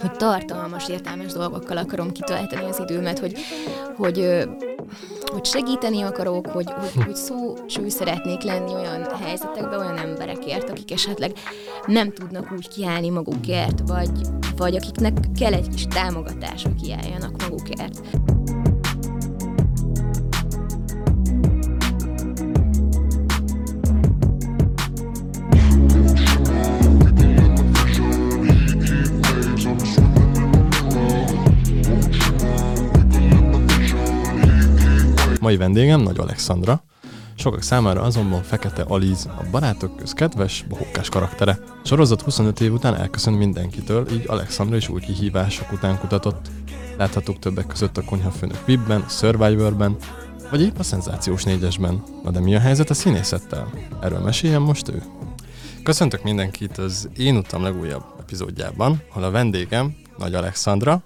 hogy tartalmas, értelmes dolgokkal akarom kitölteni az időmet, hogy, hogy, hogy segíteni akarok, hogy, hogy, hogy szó cső szeretnék lenni olyan helyzetekben, olyan emberekért, akik esetleg nem tudnak úgy kiállni magukért, vagy, vagy akiknek kell egy kis támogatás, hogy kiálljanak magukért. Mai vendégem Nagy Alexandra, sokak számára azonban Fekete Aliz, a barátok köz kedves, bohókás karaktere. Sorozat 25 év után elköszönt mindenkitől, így Alexandra is új kihívások után kutatott. Láthatók többek között a konyhafőnök Vibben, Survivorben, vagy épp a szenzációs négyesben. Na de mi a helyzet a színészettel? Erről meséljen most ő. Köszöntök mindenkit az Én utam legújabb epizódjában, ahol a vendégem Nagy Alexandra,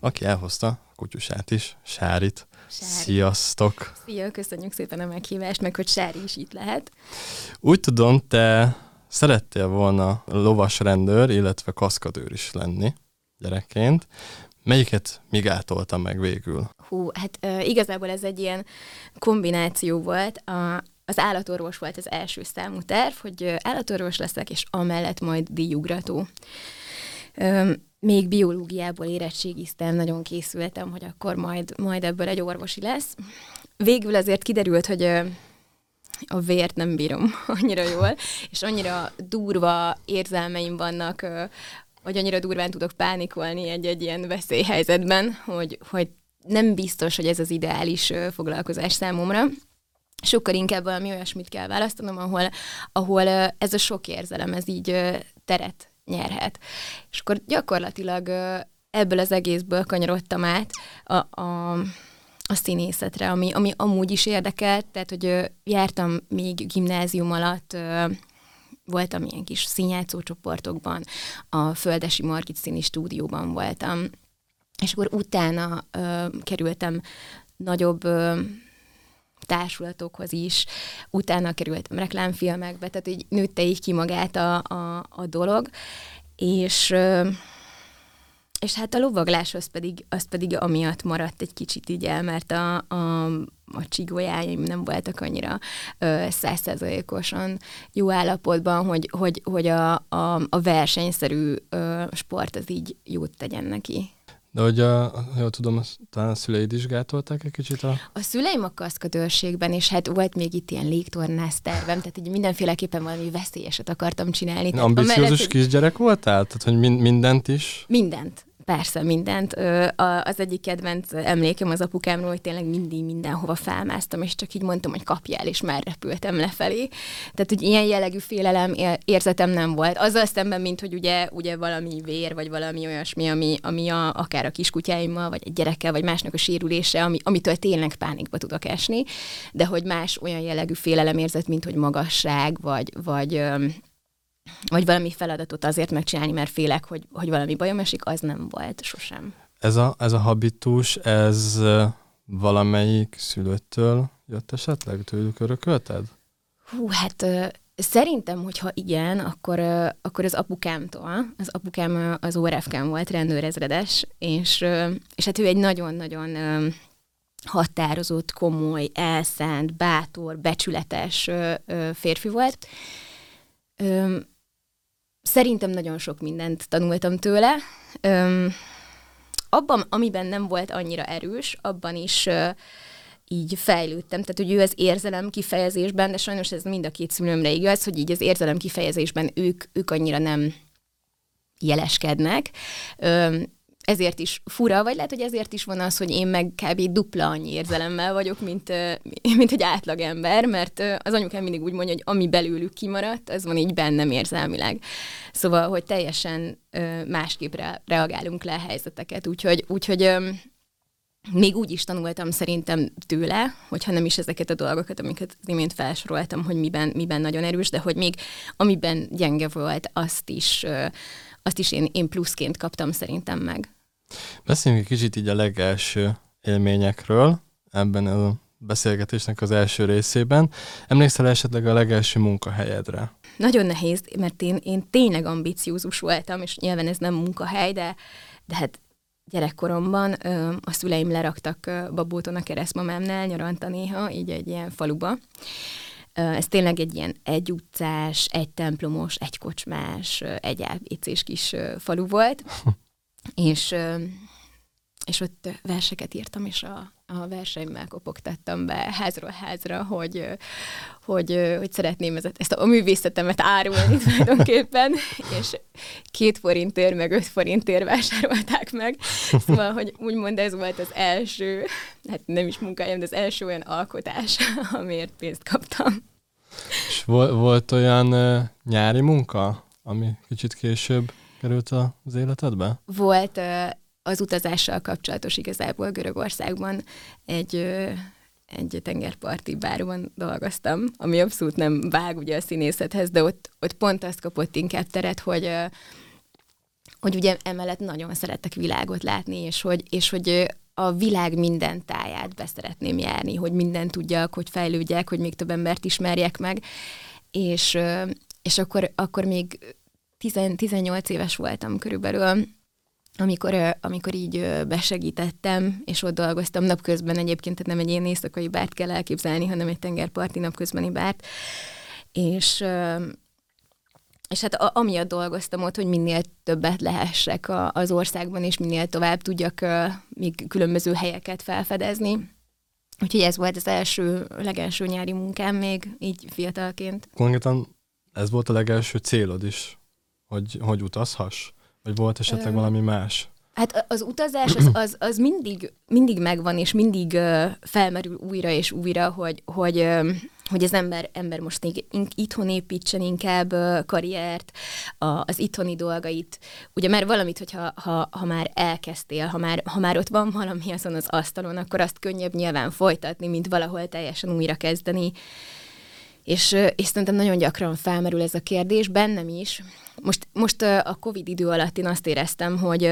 aki elhozta kutyusát is, Sárit. Sári. Sziasztok! Szia, köszönjük szépen a meghívást, meg hogy Sári is itt lehet. Úgy tudom, te szerettél volna lovas rendőr, illetve kaszkadőr is lenni gyerekként. Melyiket migátolta meg végül? Hú, hát uh, igazából ez egy ilyen kombináció volt. A, az állatorvos volt az első számú terv, hogy állatorvos leszek, és amellett majd díjugrató. Még biológiából érettségiztem, nagyon készültem, hogy akkor majd, majd ebből egy orvosi lesz. Végül azért kiderült, hogy a vért nem bírom annyira jól, és annyira durva érzelmeim vannak, hogy annyira durván tudok pánikolni egy-egy ilyen veszélyhelyzetben, hogy, hogy nem biztos, hogy ez az ideális foglalkozás számomra. Sokkal inkább valami olyasmit kell választanom, ahol, ahol ez a sok érzelem, ez így teret nyerhet. És akkor gyakorlatilag ebből az egészből kanyarodtam át a, a, a színészetre, ami, ami amúgy is érdekelt, tehát hogy jártam még gimnázium alatt, voltam ilyen kis színjátszó csoportokban, a Földesi Margit színi stúdióban voltam, és akkor utána ö, kerültem nagyobb ö, társulatokhoz is, utána kerültem reklámfilmekbe, tehát így nőtte így ki magát a, a, a dolog, és és hát a lovaglás az pedig, az pedig amiatt maradt egy kicsit így el, mert a, a, a csigójáim nem voltak annyira százszerzalékosan jó állapotban, hogy, hogy, hogy a, a, a versenyszerű ö, sport az így jót tegyen neki. De hogy, a, jól tudom, talán a szüleid is gátolták egy kicsit a... A szüleim a kaszkadőrségben, és hát volt még itt ilyen légtornász tervem, tehát így mindenféleképpen valami veszélyeset akartam csinálni. Ambiciózus amellett, kisgyerek voltál? Tehát, hogy mindent is? Mindent. Persze, mindent. Az egyik kedvenc emlékem az apukámról, hogy tényleg mindig mindenhova felmásztam, és csak így mondtam, hogy kapjál, és már repültem lefelé. Tehát, hogy ilyen jellegű félelem érzetem nem volt. Azzal szemben, mint hogy ugye, ugye valami vér, vagy valami olyasmi, ami, ami a, akár a kiskutyáimmal, vagy egy gyerekkel, vagy másnak a sérülése, ami, amitől tényleg pánikba tudok esni, de hogy más olyan jellegű félelem érzet, mint hogy magasság, vagy, vagy vagy valami feladatot azért megcsinálni, mert félek, hogy, hogy valami bajom esik, az nem volt sosem. Ez a, ez a habitus, ez valamelyik szülőttől jött esetleg? Tőlük örökölted? Hú, hát Szerintem, hogyha igen, akkor, akkor az apukámtól, az apukám az ORFK-n volt rendőrezredes, és, és hát ő egy nagyon-nagyon határozott, komoly, elszánt, bátor, becsületes férfi volt. Szerintem nagyon sok mindent tanultam tőle. Öm, abban, amiben nem volt annyira erős, abban is ö, így fejlődtem. Tehát, hogy ő az érzelem kifejezésben, de sajnos ez mind a két szülőmre igaz, hogy így az érzelem kifejezésben ők, ők annyira nem jeleskednek. Öm, ezért is fura, vagy lehet, hogy ezért is van az, hogy én meg kb. dupla annyi érzelemmel vagyok, mint, mint egy átlagember, mert az anyukám mindig úgy mondja, hogy ami belőlük kimaradt, az van így bennem érzelmileg. Szóval, hogy teljesen másképp reagálunk le a helyzeteket, úgyhogy, úgyhogy még úgy is tanultam szerintem tőle, hogyha nem is ezeket a dolgokat, amiket az imént felsoroltam, hogy miben, miben nagyon erős, de hogy még amiben gyenge volt, azt is, azt is én, én pluszként kaptam szerintem meg. Beszéljünk egy kicsit így a legelső élményekről ebben a beszélgetésnek az első részében. Emlékszel esetleg a legelső munkahelyedre? Nagyon nehéz, mert én, én tényleg ambiciózus voltam, és nyilván ez nem munkahely, de, de hát gyerekkoromban ö, a szüleim leraktak ö, Babóton a keresztmamámnál nyaranta néha, így egy ilyen faluba. Ö, ez tényleg egy ilyen egy utcás, egy templomos, egy kocsmás, egy elvécés kis ö, falu volt, és, és ott verseket írtam, és a, a verseimmel kopogtattam be házról házra, hogy, hogy, hogy szeretném ezt a művészetemet árulni tulajdonképpen, és két forintért, meg öt forintért vásárolták meg. Szóval, hogy úgymond ez volt az első, hát nem is munkájám, de az első olyan alkotás, amiért pénzt kaptam. És vol- volt olyan uh, nyári munka, ami kicsit később került az életedbe? Volt az utazással kapcsolatos igazából Görögországban egy, egy tengerparti bárban dolgoztam, ami abszolút nem vág ugye a színészethez, de ott, ott pont azt kapott inkább teret, hogy hogy ugye emellett nagyon szerettek világot látni, és hogy, és hogy a világ minden táját beszeretném járni, hogy mindent tudjak, hogy fejlődjek, hogy még több embert ismerjek meg, és, és akkor, akkor még 10, 18 éves voltam körülbelül, amikor, amikor így besegítettem, és ott dolgoztam napközben egyébként, tehát nem egy ilyen éjszakai bárt kell elképzelni, hanem egy tengerparti napközbeni bárt, és, és hát amiatt dolgoztam ott, hogy minél többet lehessek az országban, és minél tovább tudjak még különböző helyeket felfedezni. Úgyhogy ez volt az első, legelső nyári munkám még, így fiatalként. Konkrétan ez volt a legelső célod is, hogy, hogy utazhass? Vagy volt esetleg valami más? Hát az utazás az, az, az mindig, mindig megvan, és mindig uh, felmerül újra és újra, hogy, hogy, uh, hogy az ember, ember most még itthon építsen inkább uh, karriert, a, az itthoni dolgait. Ugye mert valamit, hogyha ha, ha már elkezdtél, ha már, ha már ott van valami azon az asztalon, akkor azt könnyebb nyilván folytatni, mint valahol teljesen újra kezdeni. És, és szerintem nagyon gyakran felmerül ez a kérdés, bennem is. Most, most a Covid idő alatt én azt éreztem, hogy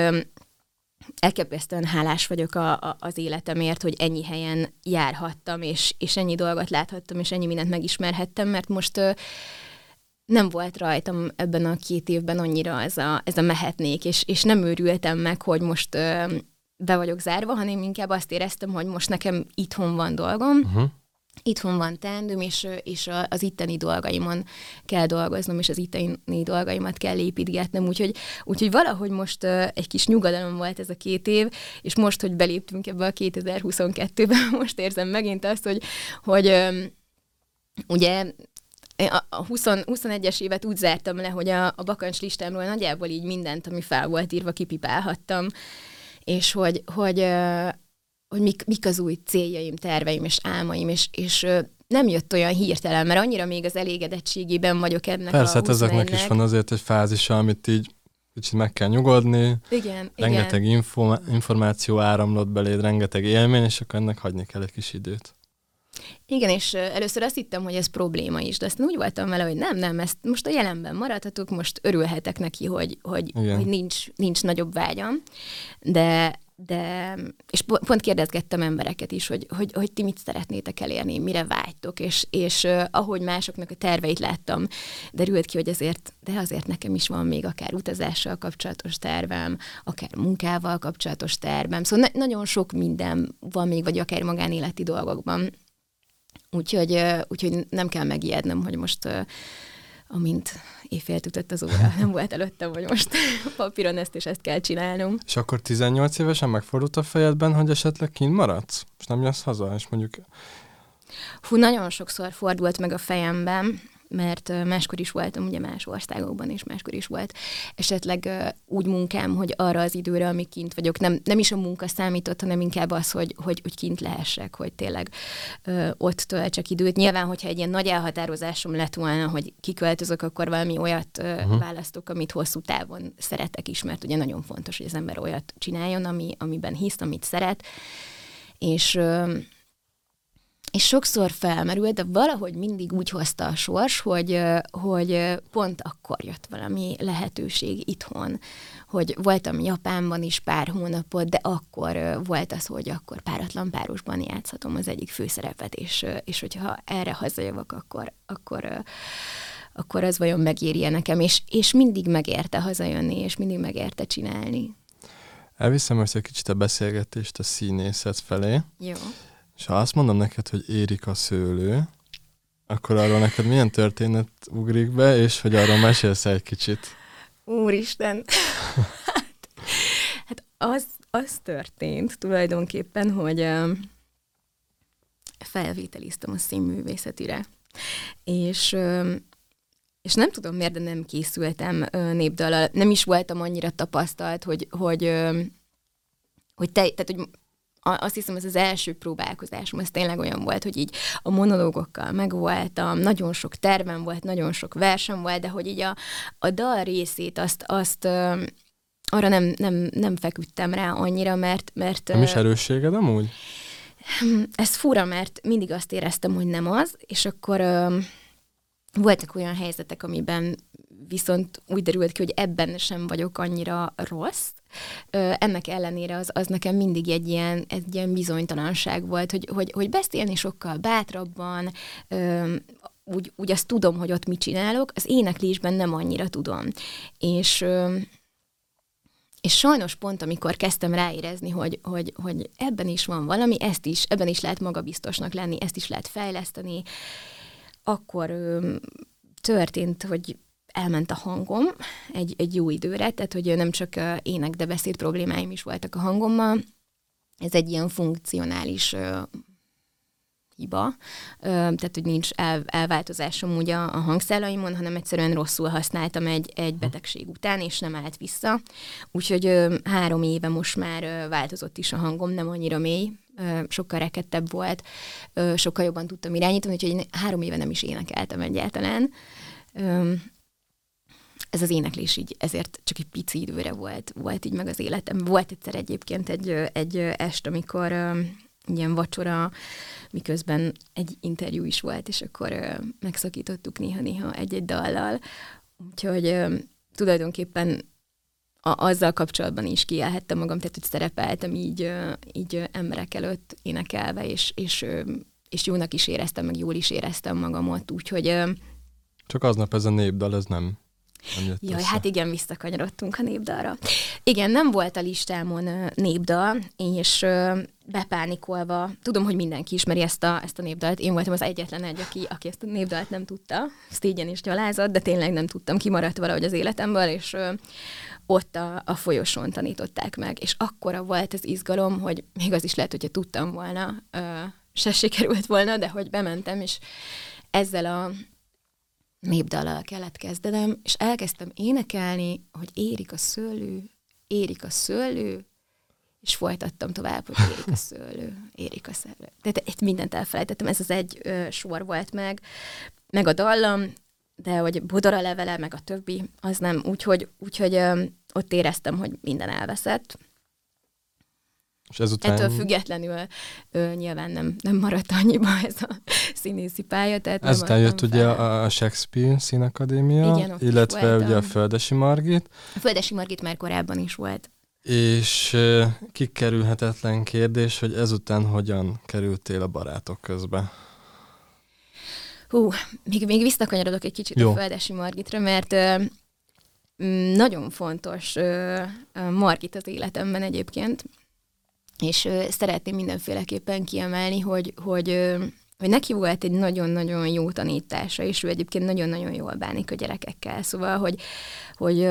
elképesztően hálás vagyok a, a, az életemért, hogy ennyi helyen járhattam, és, és ennyi dolgot láthattam, és ennyi mindent megismerhettem, mert most nem volt rajtam ebben a két évben annyira ez a, ez a mehetnék, és, és nem őrültem meg, hogy most be vagyok zárva, hanem inkább azt éreztem, hogy most nekem itthon van dolgom, uh-huh itthon van teendőm, és, és az itteni dolgaimon kell dolgoznom, és az itteni dolgaimat kell építgetnem, úgyhogy, úgyhogy valahogy most egy kis nyugodalom volt ez a két év, és most, hogy beléptünk ebbe a 2022-be, most érzem megint azt, hogy, hogy ugye a 20, 21-es évet úgy zártam le, hogy a, a bakancs listámról nagyjából így mindent, ami fel volt írva, kipipálhattam, és hogy, hogy hogy mik, mik az új céljaim, terveim és álmaim, és, és nem jött olyan hirtelen, mert annyira még az elégedettségében vagyok ennek Persze, a hát ezeknek is van azért egy fázisa, amit így kicsit meg kell nyugodni. Igen, rengeteg igen. Info, információ áramlott beléd, rengeteg élmény, és akkor ennek hagyni kell egy kis időt. Igen, és először azt hittem, hogy ez probléma is, de aztán úgy voltam vele, hogy nem, nem, ezt most a jelenben maradhatok, most örülhetek neki, hogy, hogy, hogy nincs, nincs nagyobb vágyam, de de, és pont kérdezgettem embereket is, hogy, hogy, hogy ti mit szeretnétek elérni, mire vágytok, és, és uh, ahogy másoknak a terveit láttam, derült ki, hogy azért, de azért nekem is van még akár utazással kapcsolatos tervem, akár munkával kapcsolatos tervem, szóval na- nagyon sok minden van még, vagy akár magánéleti dolgokban. Úgyhogy, uh, úgyhogy nem kell megijednem, hogy most uh, amint éjfél ütött az óra, nem volt előttem, hogy most papíron ezt és ezt kell csinálnom. És akkor 18 évesen megfordult a fejedben, hogy esetleg kint maradsz? És nem jössz haza, és mondjuk... Hú, nagyon sokszor fordult meg a fejemben, mert máskor is voltam ugye más országokban, és máskor is volt esetleg úgy munkám, hogy arra az időre, amíg kint vagyok, nem, nem is a munka számított, hanem inkább az, hogy, hogy, hogy kint lehessek, hogy tényleg ö, ott töltsek időt. Nyilván, hogyha egy ilyen nagy elhatározásom lett volna, hogy kiköltözök, akkor valami olyat ö, uh-huh. választok, amit hosszú távon szeretek is, mert ugye nagyon fontos, hogy az ember olyat csináljon, ami, amiben hisz, amit szeret. És ö, és sokszor felmerült, de valahogy mindig úgy hozta a sors, hogy, hogy pont akkor jött valami lehetőség itthon, hogy voltam Japánban is pár hónapot, de akkor volt az, hogy akkor páratlan párosban játszhatom az egyik főszerepet, és, és hogyha erre hazajövök, akkor, akkor akkor az vajon megérje nekem, és, és mindig megérte hazajönni, és mindig megérte csinálni. Elviszem most egy kicsit a beszélgetést a színészet felé. Jó. És ha azt mondom neked, hogy érik a szőlő, akkor arról neked milyen történet ugrik be, és hogy arról mesélsz egy kicsit? Úristen! hát, hát az, az történt tulajdonképpen, hogy uh, felvételiztem a színművészetire. És és nem tudom miért, de nem készültem népdalal. Nem is voltam annyira tapasztalt, hogy, hogy, hogy, te, tehát, hogy azt hiszem, ez az első próbálkozásom, ez tényleg olyan volt, hogy így a monológokkal megvoltam, nagyon sok tervem volt, nagyon sok versem volt, de hogy így a, a dal részét azt, azt arra nem, nem, nem feküdtem rá annyira, mert... mert nem is erősséged amúgy? Ez fura, mert mindig azt éreztem, hogy nem az, és akkor voltak olyan helyzetek, amiben viszont úgy derült ki, hogy ebben sem vagyok annyira rossz. Ennek ellenére az, az nekem mindig egy ilyen, egy ilyen bizonytalanság volt, hogy, hogy, hogy beszélni sokkal bátrabban, úgy, úgy azt tudom, hogy ott mit csinálok, az éneklésben nem annyira tudom. És és sajnos pont, amikor kezdtem ráérezni, hogy, hogy, hogy ebben is van valami, ezt is, ebben is lehet magabiztosnak lenni, ezt is lehet fejleszteni, akkor történt, hogy elment a hangom egy, egy jó időre, tehát hogy nem csak ének, de beszéd problémáim is voltak a hangommal. Ez egy ilyen funkcionális ö, hiba, ö, tehát hogy nincs el, elváltozásom ugye a, a hangszálaimon, hanem egyszerűen rosszul használtam egy, egy betegség után, és nem állt vissza. Úgyhogy ö, három éve most már ö, változott is a hangom, nem annyira mély, sokkal rekettebb volt, sokkal jobban tudtam irányítani, úgyhogy én három éve nem is énekeltem egyáltalán. Ez az éneklés így ezért csak egy pici időre volt, volt így meg az életem. Volt egyszer egyébként egy, egy est, amikor ilyen vacsora, miközben egy interjú is volt, és akkor megszakítottuk néha-néha egy-egy dallal. Úgyhogy tulajdonképpen a, azzal kapcsolatban is kielhettem magam, tehát hogy szerepeltem így, így emberek előtt énekelve, és, és, és jónak is éreztem, meg jól is éreztem magamat, úgyhogy... Csak aznap ez a népdal, ez nem Jaj, össze. hát igen, visszakanyarodtunk a népdalra. Igen, nem volt a listámon népdal, és bepánikolva, tudom, hogy mindenki ismeri ezt a, ezt a népdalt, én voltam az egyetlen egy, aki, aki ezt a népdalt nem tudta, szégyen és gyalázott, de tényleg nem tudtam, kimaradt valahogy az életemből, és ott a, a folyosón tanították meg, és akkora volt az izgalom, hogy még az is lehet, hogyha tudtam volna, se sikerült volna, de hogy bementem, és ezzel a népdallal kellett kezdenem, és elkezdtem énekelni, hogy érik a szőlő, érik a szőlő, és folytattam tovább, hogy érik a szőlő, érik a szőlő. Tehát itt mindent elfelejtettem, ez az egy ö, sor volt meg, meg a dallam, de hogy bodora levele, meg a többi, az nem. Úgyhogy, úgyhogy ö, ott éreztem, hogy minden elveszett. És ezután... Ettől függetlenül ö, nyilván nem, nem maradt annyiba ez a színészi pálya. Tehát ezután jött fel. ugye a Shakespeare Színakadémia, Igen, illetve ugye a Földesi Margit. A Földesi Margit már korábban is volt. És kikerülhetetlen kérdés, hogy ezután hogyan kerültél a barátok közbe? Hú, még, még visszakanyarodok egy kicsit Jó. a Földesi Margitra, mert ö, nagyon fontos ö, Margit az életemben egyébként, és ö, szeretném mindenféleképpen kiemelni, hogy, hogy, hogy neki volt egy nagyon-nagyon jó tanítása, és ő egyébként nagyon-nagyon jól bánik a gyerekekkel, szóval, hogy, hogy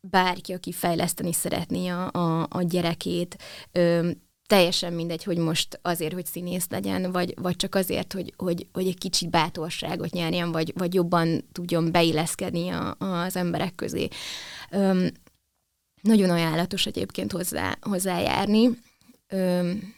bárki, aki fejleszteni szeretné a, a, a gyerekét, ö, teljesen mindegy, hogy most azért, hogy színész legyen, vagy, vagy csak azért, hogy, hogy, hogy egy kicsit bátorságot nyerjen, vagy, vagy jobban tudjon beilleszkedni a, az emberek közé. Öm, nagyon ajánlatos egyébként hozzá, hozzájárni. Öm,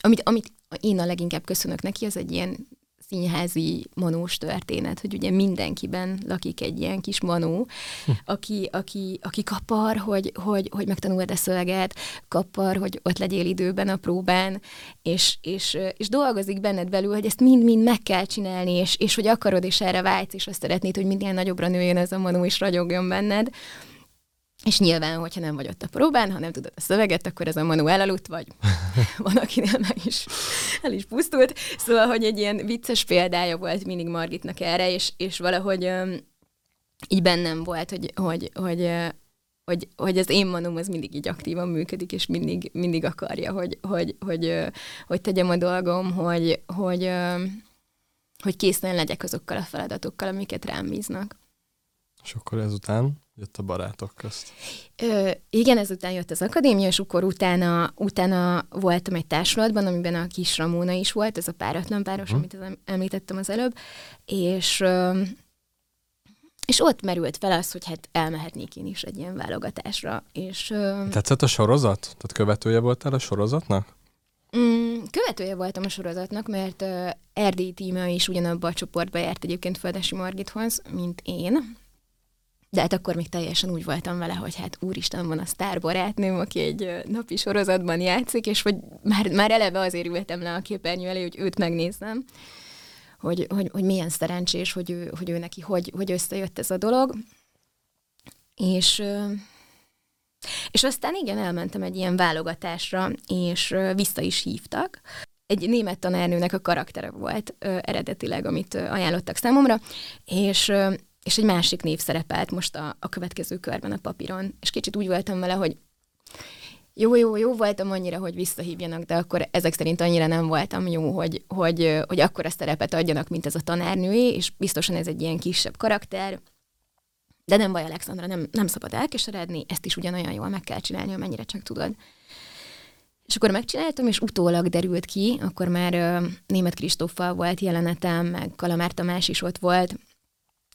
amit, amit én a leginkább köszönök neki, az egy ilyen színházi manós történet, hogy ugye mindenkiben lakik egy ilyen kis manó, hm. aki, aki, aki kapar, hogy, hogy, hogy megtanuld a szöveget, kapar, hogy ott legyél időben a próbán, és, és, és dolgozik benned belül, hogy ezt mind-mind meg kell csinálni, és, és hogy akarod, és erre vágysz, és azt szeretnéd, hogy minden nagyobbra nőjön ez a manó, és ragyogjon benned. És nyilván, hogyha nem vagy ott a próbán, ha nem tudod a szöveget, akkor ez a Manu elaludt, vagy van, akinél meg is el is pusztult. Szóval, hogy egy ilyen vicces példája volt mindig Margitnak erre, és, és valahogy um, így bennem volt, hogy, hogy, hogy, hogy, hogy az én manum az mindig így aktívan működik, és mindig, mindig akarja, hogy, hogy, hogy, hogy tegyem a dolgom, hogy, hogy, hogy készen legyek azokkal a feladatokkal, amiket rám bíznak. És akkor ezután jött a barátok közt? Ö, igen, ezután jött az akadémia, és akkor utána, utána voltam egy társulatban, amiben a kis Ramóna is volt, ez a páratlan páros, uh-huh. amit említettem az előbb, és ö, és ott merült fel az, hogy hát elmehetnék én is egy ilyen válogatásra. És, ö, Tetszett a sorozat? Tehát követője voltál a sorozatnak? Mm, követője voltam a sorozatnak, mert uh, Erdély tíme is ugyanabba a csoportba járt egyébként Földesi Margithoz, mint én, de hát akkor még teljesen úgy voltam vele, hogy hát úristen van a sztárbarátnőm, aki egy napi sorozatban játszik, és hogy már, már eleve azért ültem le a képernyő elé, hogy őt megnézem, hogy, hogy, hogy milyen szerencsés, hogy ő, hogy ő neki hogy, hogy összejött ez a dolog. És, és aztán igen, elmentem egy ilyen válogatásra, és vissza is hívtak. Egy német tanárnőnek a karaktere volt eredetileg, amit ajánlottak számomra, és és egy másik név szerepelt most a, a következő körben a papíron. És kicsit úgy voltam vele, hogy jó, jó, jó voltam annyira, hogy visszahívjanak, de akkor ezek szerint annyira nem voltam jó, hogy, hogy, hogy akkor a szerepet adjanak, mint ez a tanárnőé, és biztosan ez egy ilyen kisebb karakter, de nem baj, Alexandra, nem, nem szabad elkeseredni, ezt is ugyanolyan jól meg kell csinálni, amennyire csak tudod. És akkor megcsináltam, és utólag derült ki, akkor már német Kristóffal volt jelenetem, meg Kalamár Tamás is ott volt,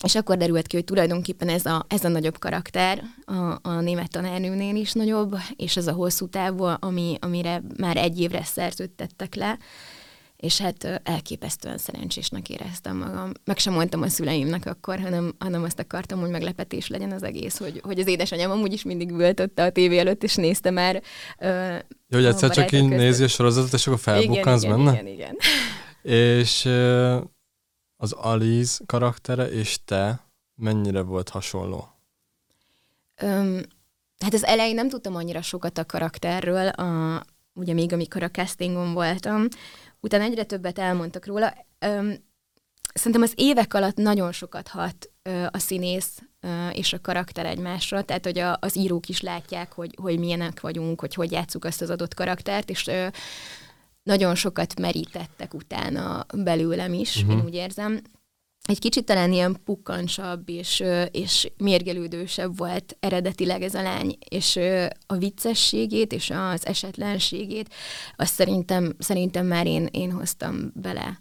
és akkor derült ki, hogy tulajdonképpen ez a, ez a nagyobb karakter a, a német tanárnőnél is nagyobb, és ez a hosszú távú, ami, amire már egy évre szerződtettek le, és hát elképesztően szerencsésnek éreztem magam. Meg sem mondtam a szüleimnek akkor, hanem, hanem azt akartam, hogy meglepetés legyen az egész, hogy, hogy az édesanyám amúgy is mindig ült ott a tévé előtt, és nézte már. Jó, hogy egyszer csak így nézi a sorozatot, és akkor felbukkansz benne? Igen, igen, igen. És az Aliz karaktere és te mennyire volt hasonló? Öm, hát az elején nem tudtam annyira sokat a karakterről, a, ugye még amikor a castingon voltam, utána egyre többet elmondtak róla. Öm, szerintem az évek alatt nagyon sokat hat ö, a színész ö, és a karakter egymásra, tehát hogy a, az írók is látják, hogy, hogy milyenek vagyunk, hogy hogy játszuk azt az adott karaktert, és ö, nagyon sokat merítettek utána belőlem is, uh-huh. én úgy érzem. Egy kicsit talán ilyen pukkancsabb és, és mérgelődősebb volt eredetileg ez a lány, és a viccességét és az esetlenségét azt szerintem, szerintem már én, én hoztam bele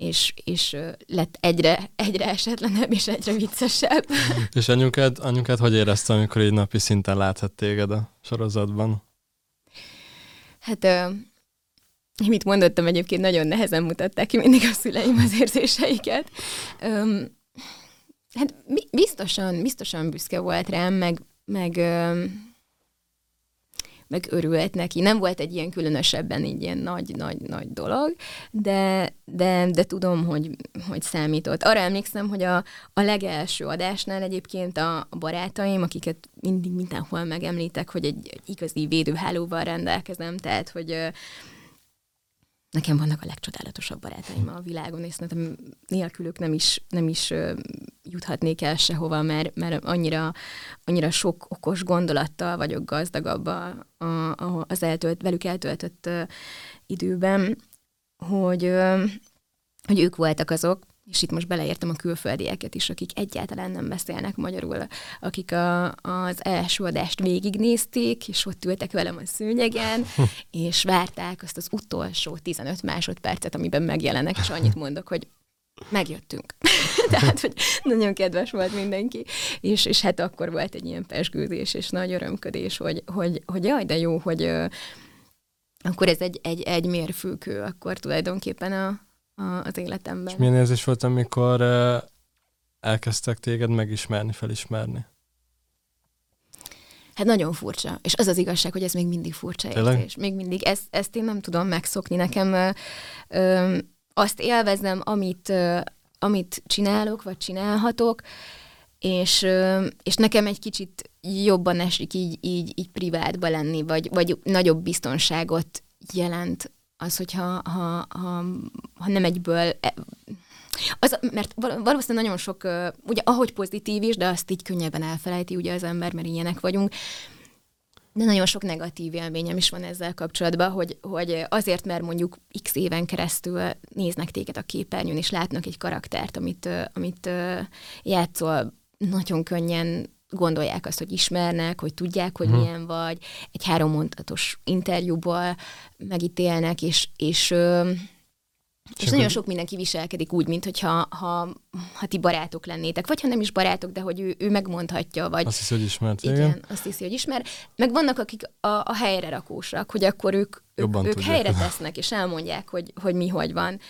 és, és lett egyre, egyre esetlenebb és egyre viccesebb. és anyukád, anyukád hogy érezte, amikor így napi szinten láthat téged a sorozatban? Hát mit mondottam egyébként, nagyon nehezen mutatták ki mindig a szüleim az érzéseiket. Um, hát biztosan, biztosan büszke volt rám, meg, meg, um, meg örült neki. Nem volt egy ilyen különösebben így ilyen nagy-nagy-nagy dolog, de, de, de tudom, hogy, hogy számított. Arra emlékszem, hogy a, a legelső adásnál egyébként a, a barátaim, akiket mindig mindenhol megemlítek, hogy egy, egy igazi védőhálóval rendelkezem, tehát, hogy nekem vannak a legcsodálatosabb barátaim a világon, és szerintem nélkülük nem is, nem is juthatnék el sehova, mert, mert annyira, annyira sok okos gondolattal vagyok gazdagabb a, a, az eltölt, velük eltöltött időben, hogy, hogy ők voltak azok, és itt most beleértem a külföldieket is, akik egyáltalán nem beszélnek magyarul, akik a, az első adást végignézték, és ott ültek velem a szőnyegen, és várták azt az utolsó 15 másodpercet, amiben megjelenek, és annyit mondok, hogy megjöttünk. Tehát, hogy nagyon kedves volt mindenki. És, és hát akkor volt egy ilyen pesgődés, és nagy örömködés, hogy, hogy, hogy jaj, de jó, hogy akkor ez egy, egy, egy mérfőkő, akkor tulajdonképpen a, az életemben. És milyen érzés volt, amikor elkezdtek téged megismerni, felismerni? Hát nagyon furcsa. És az az igazság, hogy ez még mindig furcsa Tényleg? érzés. Még mindig. Ezt, ezt én nem tudom megszokni. Nekem ö, ö, azt élvezem, amit, ö, amit csinálok, vagy csinálhatok, és, ö, és nekem egy kicsit jobban esik így, így, így privátba lenni, vagy, vagy nagyobb biztonságot jelent az, hogyha ha, ha, ha nem egyből e, az, mert valószínűleg nagyon sok, ugye ahogy pozitív is, de azt így könnyebben elfelejti ugye az ember, mert ilyenek vagyunk, de nagyon sok negatív élményem is van ezzel kapcsolatban, hogy, hogy azért, mert mondjuk x éven keresztül néznek téged a képernyőn, és látnak egy karaktert, amit, amit játszol, nagyon könnyen gondolják azt, hogy ismernek, hogy tudják, hogy hmm. milyen vagy, egy három mondatos interjúból megítélnek, és, és és Csak nagyon sok mindenki viselkedik úgy, mint hogyha ha, ha ti barátok lennétek, vagy ha nem is barátok, de hogy ő, ő megmondhatja, vagy... Azt hiszi, hogy ismert, igen. igen. azt hiszi, hogy ismer. Meg vannak, akik a, a helyre rakósak, hogy akkor ők, Jobban ők, ők helyre tesznek, és elmondják, hogy, hogy mi hogy van.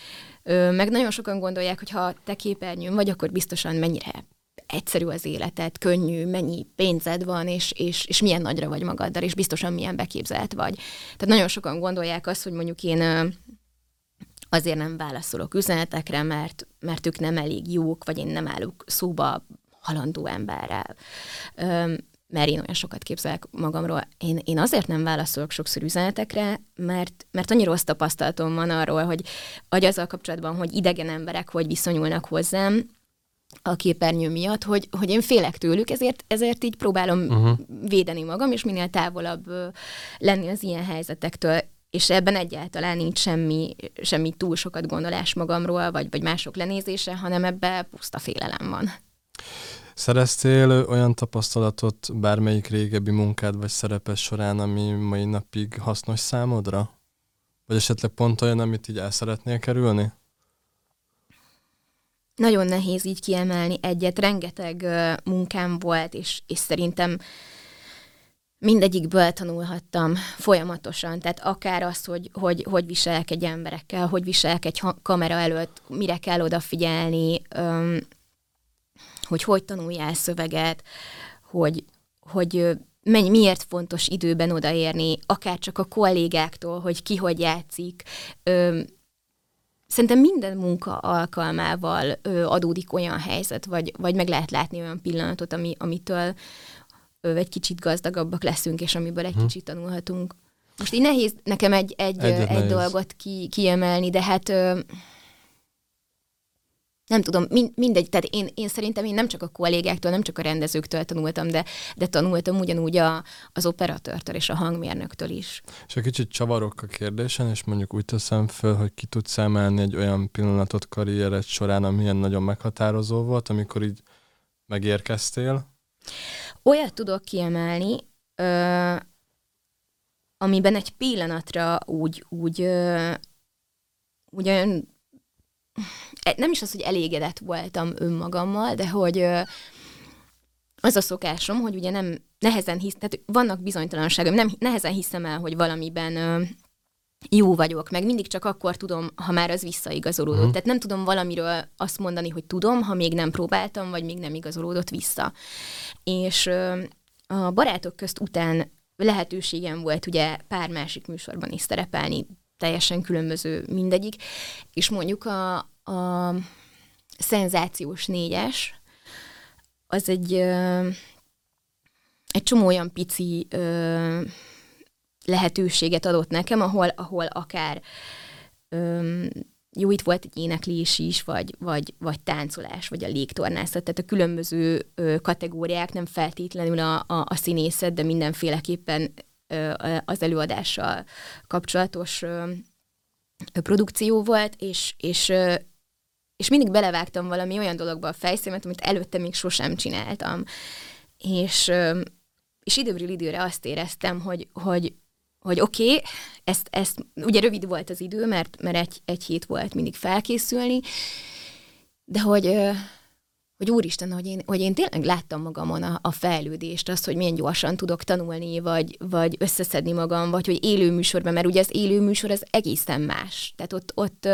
Ö, meg nagyon sokan gondolják, hogy ha te képernyőn vagy, akkor biztosan mennyire egyszerű az életed, könnyű, mennyi pénzed van, és, és, és milyen nagyra vagy magaddal, és biztosan milyen beképzelt vagy. Tehát nagyon sokan gondolják azt, hogy mondjuk én azért nem válaszolok üzenetekre, mert, mert ők nem elég jók, vagy én nem állok szóba halandó emberrel. Mert én olyan sokat képzelek magamról. Én, én azért nem válaszolok sokszor üzenetekre, mert, mert annyira rossz tapasztalatom van arról, hogy, hogy azzal kapcsolatban, hogy idegen emberek hogy viszonyulnak hozzám, a képernyő miatt, hogy, hogy én félek tőlük, ezért, ezért így próbálom uh-huh. védeni magam, és minél távolabb lenni az ilyen helyzetektől és ebben egyáltalán nincs semmi, semmi túl sokat gondolás magamról, vagy, vagy mások lenézése, hanem ebbe puszta félelem van. Szereztél olyan tapasztalatot bármelyik régebbi munkád vagy szerepes során, ami mai napig hasznos számodra? Vagy esetleg pont olyan, amit így el szeretnél kerülni? Nagyon nehéz így kiemelni egyet. Rengeteg munkám volt, és, és szerintem mindegyikből tanulhattam folyamatosan, tehát akár az, hogy hogy, hogy viselek egy emberekkel, hogy viselek egy kamera előtt, mire kell odafigyelni, öm, hogy hogy tanuljál szöveget, hogy, hogy mennyi, miért fontos időben odaérni, akár csak a kollégáktól, hogy ki hogy játszik. Öm, szerintem minden munka alkalmával ö, adódik olyan helyzet, vagy, vagy meg lehet látni olyan pillanatot, ami, amitől egy kicsit gazdagabbak leszünk, és amiből egy hm. kicsit tanulhatunk. Most így nehéz nekem egy, egy, egy nehéz. dolgot ki, kiemelni, de hát ö, nem tudom, mind, mindegy, tehát én, én szerintem én nem csak a kollégáktól, nem csak a rendezőktől tanultam, de, de tanultam ugyanúgy a, az operatőrtől és a hangmérnöktől is. És egy kicsit csavarok a kérdésen, és mondjuk úgy teszem föl, hogy ki tudsz emelni egy olyan pillanatot karriered során, amilyen nagyon meghatározó volt, amikor így megérkeztél? Olyat tudok kiemelni, ö, amiben egy pillanatra úgy, úgy, ö, úgy olyan, nem is az, hogy elégedett voltam önmagammal, de hogy az a szokásom, hogy ugye nem nehezen hisz, tehát vannak bizonytalanságok, nem nehezen hiszem el, hogy valamiben jó vagyok, meg mindig csak akkor tudom, ha már az visszaigazolódott. Uh-huh. Tehát nem tudom valamiről azt mondani, hogy tudom, ha még nem próbáltam, vagy még nem igazolódott vissza. És a barátok közt után lehetőségem volt ugye pár másik műsorban is szerepelni, teljesen különböző mindegyik, és mondjuk a, a szenzációs négyes, az egy, egy csomó olyan pici lehetőséget adott nekem, ahol, ahol akár jó, itt volt egy éneklés is, vagy, vagy, vagy táncolás, vagy a légtornászat, tehát a különböző ö, kategóriák nem feltétlenül a, a, a színészet, de mindenféleképpen ö, az előadással kapcsolatos ö, produkció volt, és, és, és mindig belevágtam valami olyan dologba a fejszémet, amit előtte még sosem csináltam. És, és időről időre azt éreztem, hogy, hogy hogy oké, okay, ezt, ezt, ugye rövid volt az idő, mert, mert egy, egy hét volt mindig felkészülni, de hogy, hogy úristen, hogy én, hogy én tényleg láttam magamon a, a fejlődést, azt, hogy milyen gyorsan tudok tanulni, vagy, vagy összeszedni magam, vagy hogy élő műsorban, mert ugye az élő műsor az egészen más. Tehát ott, ott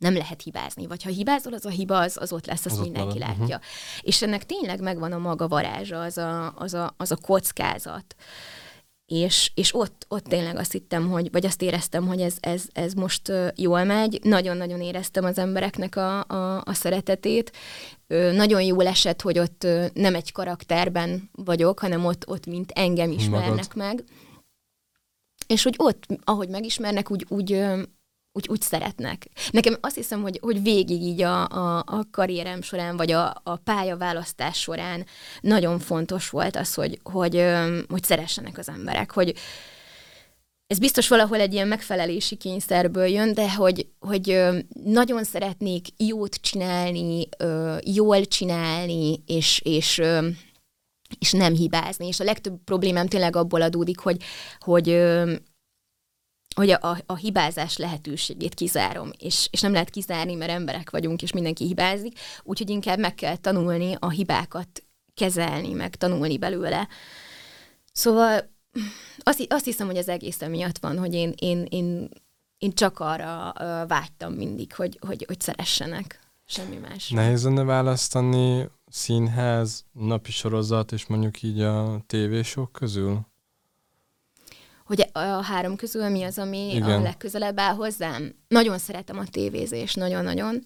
nem lehet hibázni, vagy ha hibázol, az a hiba, az, az ott lesz, azt az mindenki ott látja. Uh-huh. És ennek tényleg megvan a maga varázsa, az a, az a, az a kockázat. És, és ott, ott tényleg azt hittem, hogy, vagy azt éreztem, hogy ez, ez, ez most jól megy. Nagyon-nagyon éreztem az embereknek a, a, a szeretetét. Nagyon jól esett, hogy ott nem egy karakterben vagyok, hanem ott, ott mint engem ismernek Magad. meg. És hogy ott, ahogy megismernek, úgy, úgy úgy, úgy szeretnek. Nekem azt hiszem, hogy, hogy végig így a, a, a karrierem során, vagy a, a pályaválasztás során nagyon fontos volt az, hogy, hogy, hogy szeressenek az emberek, hogy ez biztos valahol egy ilyen megfelelési kényszerből jön, de hogy, hogy nagyon szeretnék jót csinálni, jól csinálni, és, és és nem hibázni. És a legtöbb problémám tényleg abból adódik, hogy, hogy hogy a, a, a hibázás lehetőségét kizárom, és, és nem lehet kizárni, mert emberek vagyunk, és mindenki hibázik, úgyhogy inkább meg kell tanulni a hibákat kezelni, meg tanulni belőle. Szóval azt, azt hiszem, hogy az egész miatt van, hogy én, én, én, én csak arra vágytam mindig, hogy, hogy, hogy szeressenek, semmi más. Nehéz lenne választani színház, napi sorozat, és mondjuk így a tévésok közül? Hogy a három közül mi az, ami Igen. a legközelebb áll hozzám. Nagyon szeretem a tévézést, nagyon-nagyon.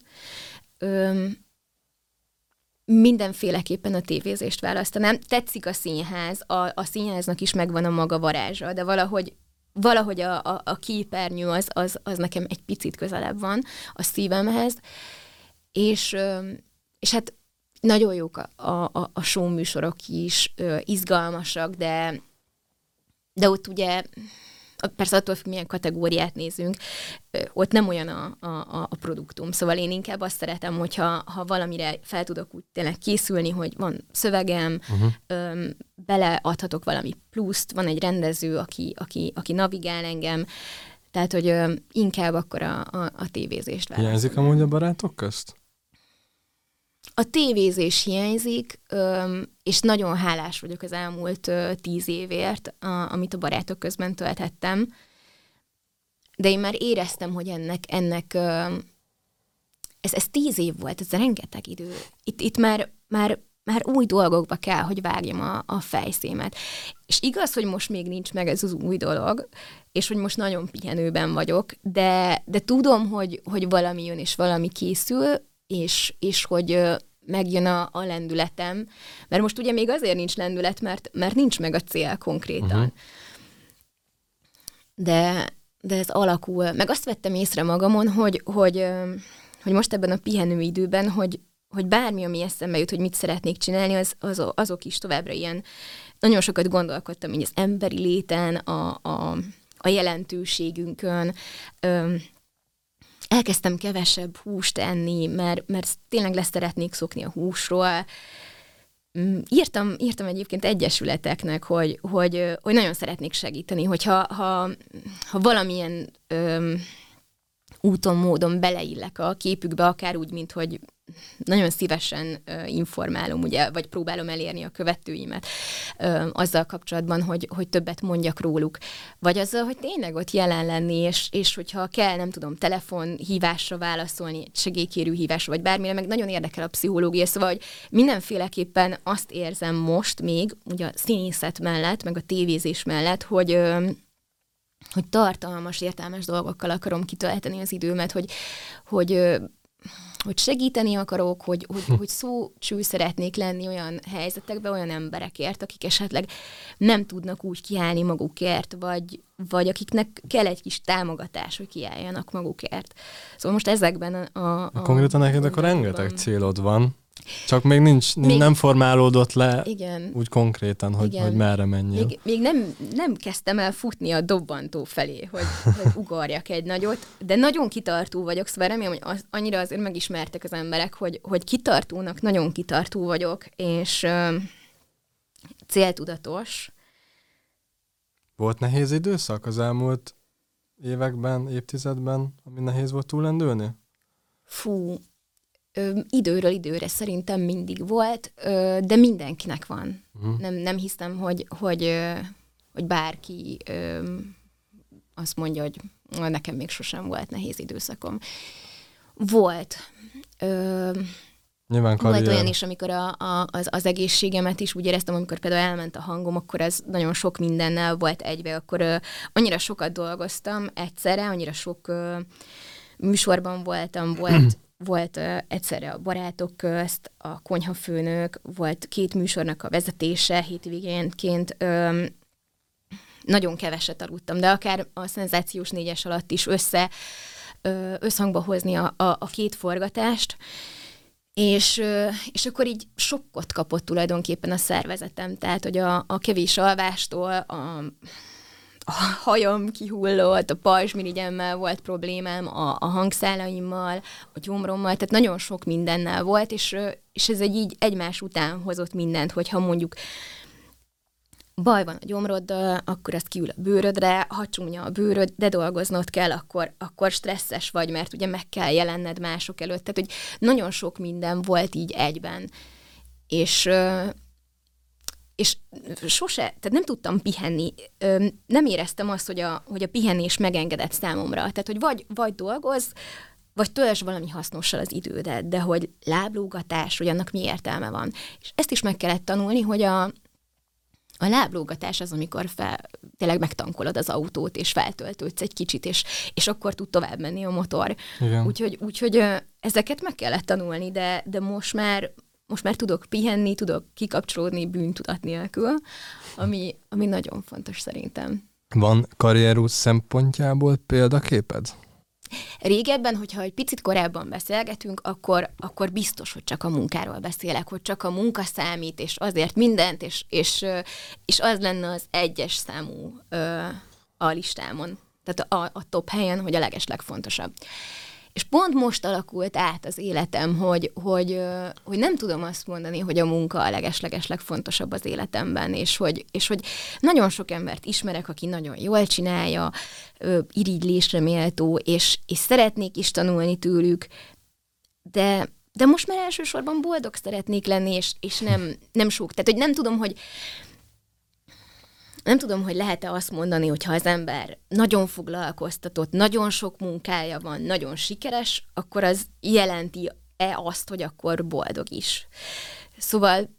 Öm, mindenféleképpen a tévézést választanám. Tetszik a színház, a, a színháznak is megvan a maga varázsa, de valahogy valahogy a, a, a képernyő az, az, az nekem egy picit közelebb van a szívemhez, és, és hát nagyon jók a, a, a show műsorok is, izgalmasak, de de ott ugye persze attól függ, milyen kategóriát nézünk, ott nem olyan a, a, a produktum. Szóval én inkább azt szeretem, hogyha ha valamire fel tudok úgy tényleg készülni, hogy van szövegem, uh-huh. öm, beleadhatok valami pluszt, van egy rendező, aki, aki, aki navigál engem, tehát, hogy öm, inkább akkor a, a, a tévézést választom. Hiányzik amúgy a barátok közt? A tévézés hiányzik, és nagyon hálás vagyok az elmúlt tíz évért, amit a barátok közben tölthettem. De én már éreztem, hogy ennek, ennek ez, ez tíz év volt, ez rengeteg idő. Itt, itt már, már, már új dolgokba kell, hogy vágjam a, a fejszémet. És igaz, hogy most még nincs meg ez az új dolog, és hogy most nagyon pihenőben vagyok, de, de tudom, hogy, hogy valami jön, és valami készül, és, és hogy megjön a, a lendületem, mert most ugye még azért nincs lendület, mert, mert nincs meg a cél konkrétan. Uh-huh. De, de ez alakul. Meg azt vettem észre magamon, hogy, hogy, hogy most ebben a pihenő időben, hogy, hogy bármi, ami eszembe jut, hogy mit szeretnék csinálni, az, az, azok is továbbra ilyen. Nagyon sokat gondolkodtam így az emberi léten, a, a, a jelentőségünkön, elkezdtem kevesebb húst enni, mert, mert tényleg lesz szeretnék szokni a húsról. Mm, írtam, írtam egyébként egyesületeknek, hogy, hogy, hogy nagyon szeretnék segíteni, hogyha ha, ha valamilyen öm, úton, módon beleillek a képükbe, akár úgy, mint hogy nagyon szívesen informálom, ugye, vagy próbálom elérni a követőimet uh, azzal kapcsolatban, hogy, hogy többet mondjak róluk. Vagy azzal, hogy tényleg ott jelen lenni, és, és hogyha kell, nem tudom, telefonhívásra válaszolni, segélykérő hívásra, vagy bármire, meg nagyon érdekel a pszichológia, szóval, hogy mindenféleképpen azt érzem most még, ugye a színészet mellett, meg a tévézés mellett, hogy hogy tartalmas, értelmes dolgokkal akarom kitölteni az időmet, hogy, hogy hogy segíteni akarok, hogy, hogy, hogy szó cső szeretnék lenni olyan helyzetekben, olyan emberekért, akik esetleg nem tudnak úgy kiállni magukért, vagy, vagy akiknek kell egy kis támogatás, hogy kiálljanak magukért. Szóval most ezekben a... a, a Konkrétan neked akkor rengeteg célod van, csak még nincs, még, nem formálódott le igen, úgy konkrétan, hogy, igen, hogy merre menjél. Még, még nem, nem kezdtem el futni a dobbantó felé, hogy, hogy ugorjak egy nagyot, de nagyon kitartó vagyok, szóval remélem, hogy az, annyira azért megismertek az emberek, hogy, hogy kitartónak nagyon kitartó vagyok, és ö, céltudatos. Volt nehéz időszak az elmúlt években, évtizedben, ami nehéz volt túlendülni? Fú, ö, időről időre szerintem mindig volt, ö, de mindenkinek van. Uh-huh. Nem, nem hiszem, hogy, hogy, ö, hogy bárki ö, azt mondja, hogy nekem még sosem volt nehéz időszakom. Volt. Ö, Nyilván karrier. Volt olyan is, amikor a, a, az, az egészségemet is úgy éreztem, amikor például elment a hangom, akkor ez nagyon sok mindennel volt egybe, akkor ö, annyira sokat dolgoztam egyszerre, annyira sok ö, műsorban voltam, volt, volt egyszerre a barátok közt, a konyhafőnök, volt két műsornak a vezetése hétvégénként, nagyon keveset aludtam, de akár a szenzációs négyes alatt is össze, összhangba hozni a, a, a két forgatást, és, és akkor így sokkot kapott tulajdonképpen a szervezetem, tehát hogy a, a kevés alvástól a, a hajam kihullott, a pajzsmirigyemmel volt problémám, a, a hangszálaimmal, a gyomrommal, tehát nagyon sok mindennel volt, és, és ez egy így egymás után hozott mindent, hogyha mondjuk baj van a gyomroddal, akkor azt kiül a bőrödre, ha csúnya a bőröd, de dolgoznod kell, akkor, akkor stresszes vagy, mert ugye meg kell jelenned mások előtt. Tehát, hogy nagyon sok minden volt így egyben. És, és sose, tehát nem tudtam pihenni, nem éreztem azt, hogy a, hogy a pihenés megengedett számomra. Tehát, hogy vagy, vagy dolgoz, vagy töltsd valami hasznossal az idődet, de hogy láblógatás, hogy annak mi értelme van. És ezt is meg kellett tanulni, hogy a, a láblógatás az, amikor fel, tényleg megtankolod az autót, és feltöltődsz egy kicsit, és, és akkor tud tovább menni a motor. Úgyhogy, úgyhogy ezeket meg kellett tanulni, de, de most már most már tudok pihenni, tudok kikapcsolódni bűntudat nélkül, ami, ami nagyon fontos szerintem. Van karrierút szempontjából példaképed? Régebben, hogyha egy picit korábban beszélgetünk, akkor, akkor biztos, hogy csak a munkáról beszélek, hogy csak a munka számít, és azért mindent, és, és, és az lenne az egyes számú a listámon. Tehát a, a top helyen, hogy a leges legfontosabb. És pont most alakult át az életem, hogy, hogy, hogy nem tudom azt mondani, hogy a munka a legesleges legfontosabb az életemben, és hogy, és hogy nagyon sok embert ismerek, aki nagyon jól csinálja, irigylésre méltó, és, és szeretnék is tanulni tőlük, de, de most már elsősorban boldog szeretnék lenni, és, és nem, nem sok. Tehát, hogy nem tudom, hogy nem tudom, hogy lehet-e azt mondani, hogy ha az ember nagyon foglalkoztatott, nagyon sok munkája van, nagyon sikeres, akkor az jelenti-e azt, hogy akkor boldog is. Szóval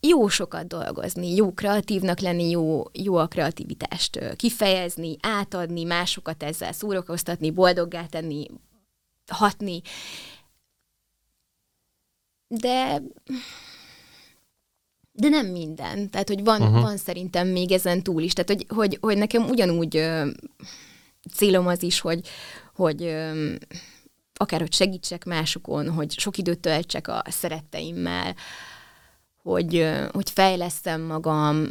jó sokat dolgozni, jó kreatívnak lenni, jó, jó a kreativitást kifejezni, átadni, másokat ezzel szórakoztatni, boldoggá tenni, hatni. De de nem minden. Tehát, hogy van, uh-huh. van szerintem még ezen túl is. Tehát, hogy, hogy, hogy nekem ugyanúgy ö, célom az is, hogy, hogy ö, akár hogy segítsek másokon, hogy sok időt töltsek a szeretteimmel, hogy, ö, hogy fejlesztem magam,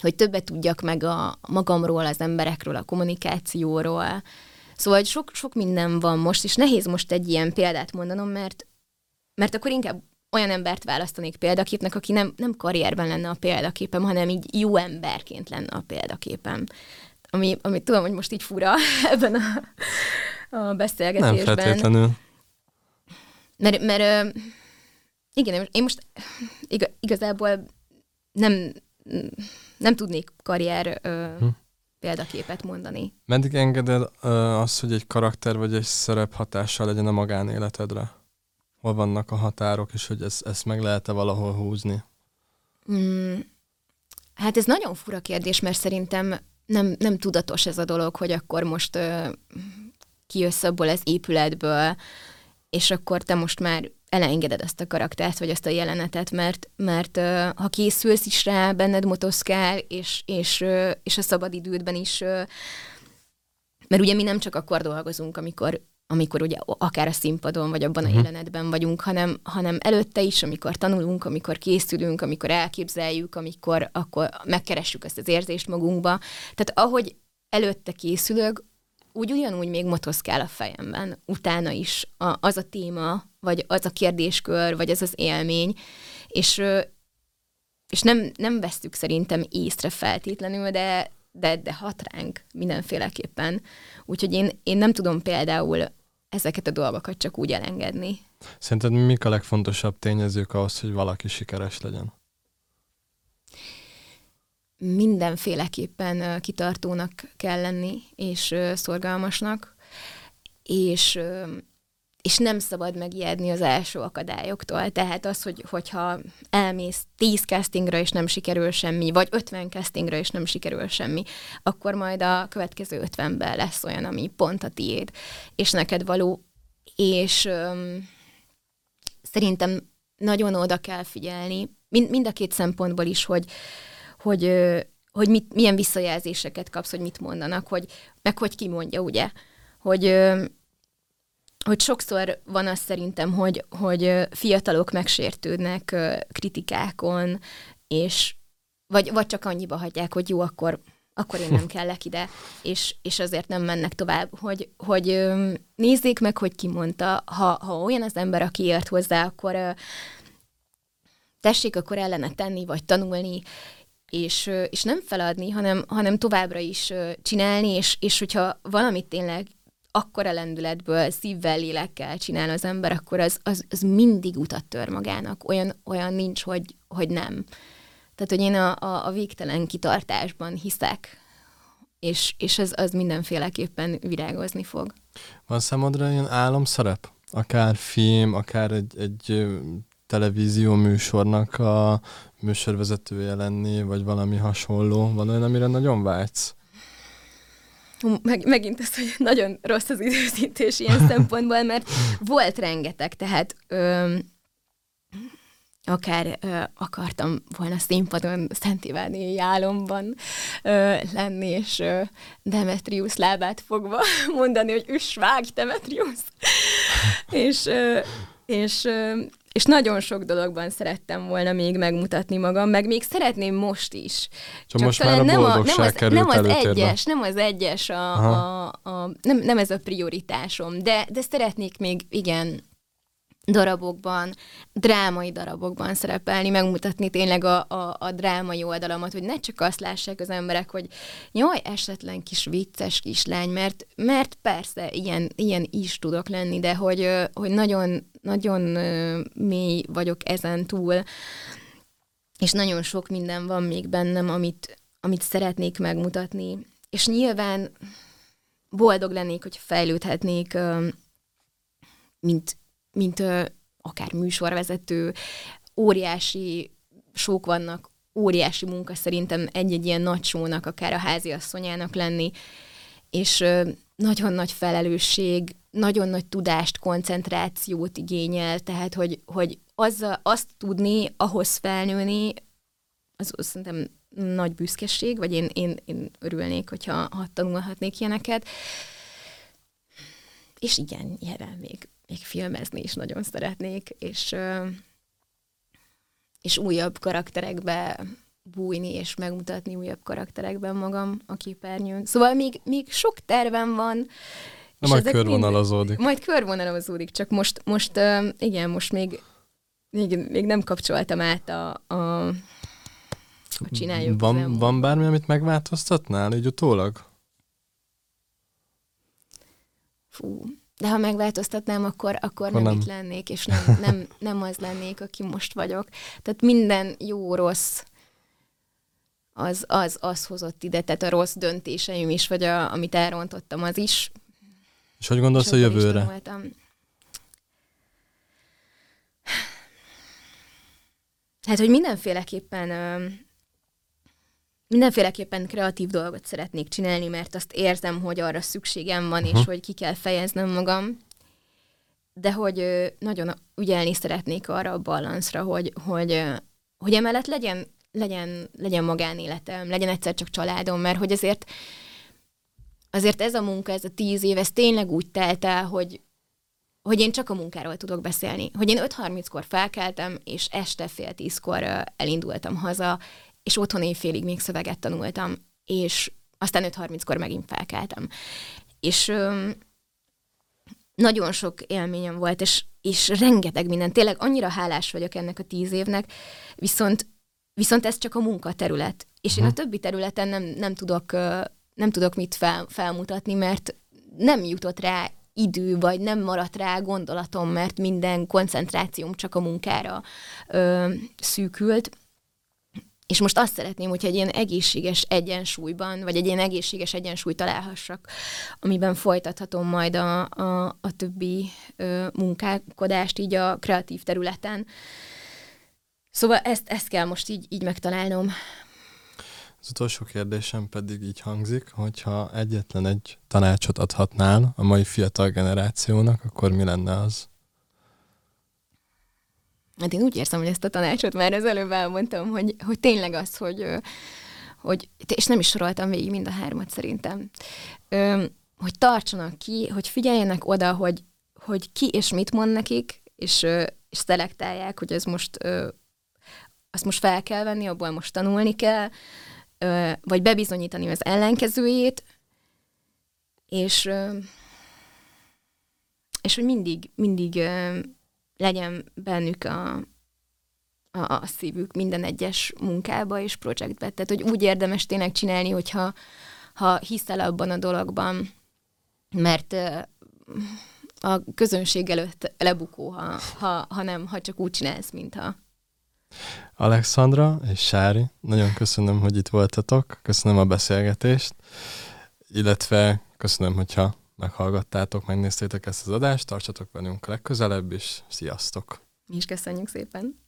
hogy többet tudjak meg a magamról, az emberekről, a kommunikációról. Szóval sok, sok minden van most, és nehéz most egy ilyen példát mondanom, mert, mert akkor inkább olyan embert választanék példaképnek, aki nem, nem karrierben lenne a példaképem, hanem így jó emberként lenne a példaképem. Ami, ami tudom, hogy most így fura ebben a, a beszélgetésben. Nem feltétlenül. Mert, mert igen, én most igazából nem, nem tudnék karrier hm. példaképet mondani. Meddig engeded azt, hogy egy karakter vagy egy szerep hatással legyen a magánéletedre? Hol vannak a határok, és hogy ezt, ezt meg lehet-e valahol húzni? Mm, hát ez nagyon fura kérdés, mert szerintem nem, nem tudatos ez a dolog, hogy akkor most ö, kijössz abból az épületből, és akkor te most már elengeded ezt a karaktert, vagy ezt a jelenetet, mert, mert ö, ha készülsz is rá, benned motoszkál, és, és, ö, és a szabadidődben is, ö, mert ugye mi nem csak akkor dolgozunk, amikor amikor ugye akár a színpadon, vagy abban uh-huh. a mhm. jelenetben vagyunk, hanem, hanem előtte is, amikor tanulunk, amikor készülünk, amikor elképzeljük, amikor akkor megkeressük ezt az érzést magunkba. Tehát ahogy előtte készülök, úgy ugyanúgy még motoszkál a fejemben, utána is a, az a téma, vagy az a kérdéskör, vagy az az élmény, és, és nem, nem vesztük szerintem észre feltétlenül, de, de, de hat ránk mindenféleképpen. Úgyhogy én, én nem tudom például ezeket a dolgokat csak úgy elengedni. Szerinted mik a legfontosabb tényezők ahhoz, hogy valaki sikeres legyen? Mindenféleképpen kitartónak kell lenni, és szorgalmasnak. és és nem szabad megijedni az első akadályoktól. Tehát az, hogy, hogyha elmész 10 castingra, és nem sikerül semmi, vagy 50 castingra, és nem sikerül semmi, akkor majd a következő 50-ben lesz olyan, ami pont a tiéd, és neked való. És öm, szerintem nagyon oda kell figyelni, mind, mind a két szempontból is, hogy, hogy, hogy mit, milyen visszajelzéseket kapsz, hogy mit mondanak, hogy, meg hogy ki mondja, ugye? Hogy hogy sokszor van az szerintem, hogy, hogy fiatalok megsértődnek kritikákon, és vagy, vagy csak annyiba hagyják, hogy jó, akkor, akkor én nem kellek ide, és, és azért nem mennek tovább, hogy, hogy nézzék meg, hogy ki mondta, ha, ha olyan az ember, aki ért hozzá, akkor tessék akkor ellene tenni, vagy tanulni, és, és nem feladni, hanem, hanem továbbra is csinálni, és, és hogyha valamit tényleg akkora lendületből, szívvel, lélekkel csinál az ember, akkor az, az, az mindig utat tör magának. Olyan, olyan nincs, hogy, hogy nem. Tehát, hogy én a, a, a végtelen kitartásban hiszek, és, és az, az mindenféleképpen virágozni fog. Van számodra ilyen álomszerep? Akár film, akár egy, egy televízió műsornak a műsorvezetője lenni, vagy valami hasonló? Van olyan, amire nagyon vágysz? Meg, megint az, hogy nagyon rossz az időzítés ilyen szempontból, mert volt rengeteg, tehát ö, akár ö, akartam volna színpadon Szent Iváni álomban ö, lenni, és ö, Demetrius lábát fogva mondani, hogy üss, vágj, Demetrius! és, ö, és ö, és nagyon sok dologban szerettem volna még megmutatni magam, meg még szeretném most is. Csak, Csak most már a nem, a, nem, az, nem az egyes, nem az egyes, a, a, a, nem, nem ez a prioritásom, de, de szeretnék még, igen, darabokban, drámai darabokban szerepelni, megmutatni tényleg a, a, a drámai oldalamat, hogy ne csak azt lássák az emberek, hogy jaj, esetlen kis vicces kislány, mert, mert persze ilyen, ilyen is tudok lenni, de hogy, hogy nagyon, nagyon mély vagyok ezen túl, és nagyon sok minden van még bennem, amit, amit szeretnék megmutatni. És nyilván boldog lennék, hogy fejlődhetnék, mint mint ö, akár műsorvezető, óriási sok vannak, óriási munka szerintem egy-egy ilyen nagy sónak, akár a háziasszonyának lenni, és nagyon nagy felelősség, nagyon nagy tudást, koncentrációt igényel, tehát hogy, hogy azzal, azt tudni, ahhoz felnőni, az, az szerintem nagy büszkeség, vagy én, én, én örülnék, hogyha ha tanulhatnék ilyeneket. És igen, nyilván még még filmezni is nagyon szeretnék, és, és újabb karakterekbe bújni, és megmutatni újabb karakterekben magam a képernyőn. Szóval még, még sok tervem van. Na, majd körvonalazódik. Mind, majd körvonalazódik, csak most, most igen, most még, még, még nem kapcsoltam át a, a, a csináljuk. Van, van bármi, amit megváltoztatnál, így utólag? Fú, de ha megváltoztatnám, akkor, akkor nem, nem itt lennék, és nem, nem, nem az lennék, aki most vagyok. Tehát minden jó-rossz az, az, az hozott ide, tehát a rossz döntéseim is, vagy a, amit elrontottam, az is. És hogy gondolsz a jövőre? Hát, hogy mindenféleképpen mindenféleképpen kreatív dolgot szeretnék csinálni, mert azt érzem, hogy arra szükségem van, uh-huh. és hogy ki kell fejeznem magam. De hogy nagyon ügyelni szeretnék arra a balanszra, hogy, hogy, hogy emellett legyen, legyen, legyen magánéletem, legyen egyszer csak családom, mert hogy azért azért ez a munka, ez a tíz év, ez tényleg úgy telt el, hogy, hogy én csak a munkáról tudok beszélni. Hogy én 5.30-kor felkeltem, és este fél tízkor elindultam haza, és otthon éjfélig még szöveget tanultam, és aztán 5.30-kor megint felkeltem. És öm, nagyon sok élményem volt, és, és rengeteg minden. Tényleg annyira hálás vagyok ennek a tíz évnek, viszont, viszont ez csak a munkaterület. És én a mhm. többi területen nem, nem, tudok, nem tudok mit fel, felmutatni, mert nem jutott rá idő, vagy nem maradt rá gondolatom, mert minden koncentrációm csak a munkára ö, szűkült és most azt szeretném, hogyha egy ilyen egészséges egyensúlyban, vagy egy ilyen egészséges egyensúlyt találhassak, amiben folytathatom majd a, a, a többi ö, munkálkodást így a kreatív területen. Szóval ezt, ezt kell most így, így megtalálnom. Az utolsó kérdésem pedig így hangzik, hogyha egyetlen egy tanácsot adhatnál a mai fiatal generációnak, akkor mi lenne az? Hát én úgy érzem, hogy ezt a tanácsot már az előbb elmondtam, hogy, hogy tényleg az, hogy, hogy, és nem is soroltam végig mind a hármat szerintem, hogy tartsanak ki, hogy figyeljenek oda, hogy, hogy ki és mit mond nekik, és, és szelektálják, hogy ez most azt most fel kell venni, abból most tanulni kell, vagy bebizonyítani az ellenkezőjét, és, és hogy mindig, mindig legyen bennük a, a, a szívük minden egyes munkába és projektbe. Tehát, hogy úgy érdemes tényleg csinálni, hogyha ha hiszel abban a dologban, mert a közönség előtt lebukó, ha, ha, ha nem, ha csak úgy csinálsz, mintha. Alexandra és Sári, nagyon köszönöm, hogy itt voltatok, köszönöm a beszélgetést, illetve köszönöm, hogyha meghallgattátok, megnéztétek ezt az adást, tartsatok velünk legközelebb, és sziasztok! Mi is köszönjük szépen!